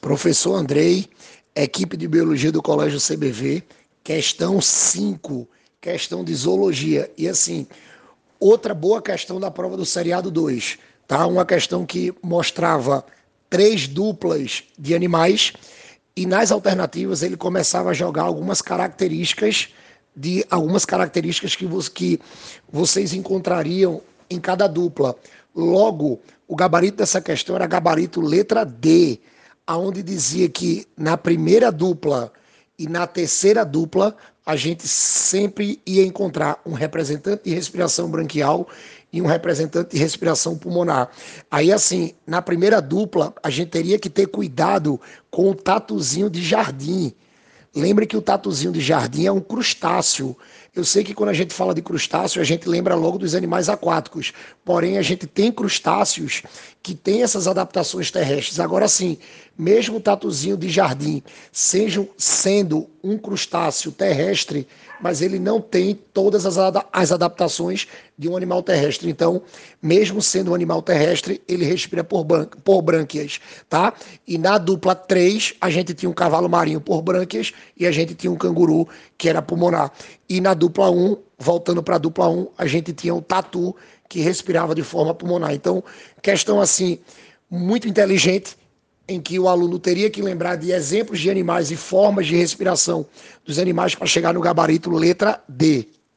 Professor Andrei, equipe de biologia do Colégio CBV, questão 5, questão de zoologia. E assim, outra boa questão da prova do seriado 2, tá? Uma questão que mostrava três duplas de animais e nas alternativas ele começava a jogar algumas características de algumas características que, que vocês encontrariam em cada dupla. Logo, o gabarito dessa questão era gabarito letra D aonde dizia que na primeira dupla e na terceira dupla a gente sempre ia encontrar um representante de respiração branquial e um representante de respiração pulmonar. Aí, assim, na primeira dupla, a gente teria que ter cuidado com o tatuzinho de jardim. Lembre que o tatuzinho de jardim é um crustáceo. Eu sei que quando a gente fala de crustáceo, a gente lembra logo dos animais aquáticos. Porém, a gente tem crustáceos que têm essas adaptações terrestres. Agora sim, mesmo o tatuzinho de jardim seja, sendo um crustáceo terrestre, mas ele não tem todas as, as adaptações de um animal terrestre. Então, mesmo sendo um animal terrestre, ele respira por, por brânquias, tá? E na dupla 3, a gente tinha um cavalo marinho por brânquias e a gente tinha um canguru que era pulmonar. E na dupla 1, voltando para a dupla 1, a gente tinha o tatu que respirava de forma pulmonar. Então, questão assim, muito inteligente em que o aluno teria que lembrar de exemplos de animais e formas de respiração dos animais para chegar no gabarito letra D.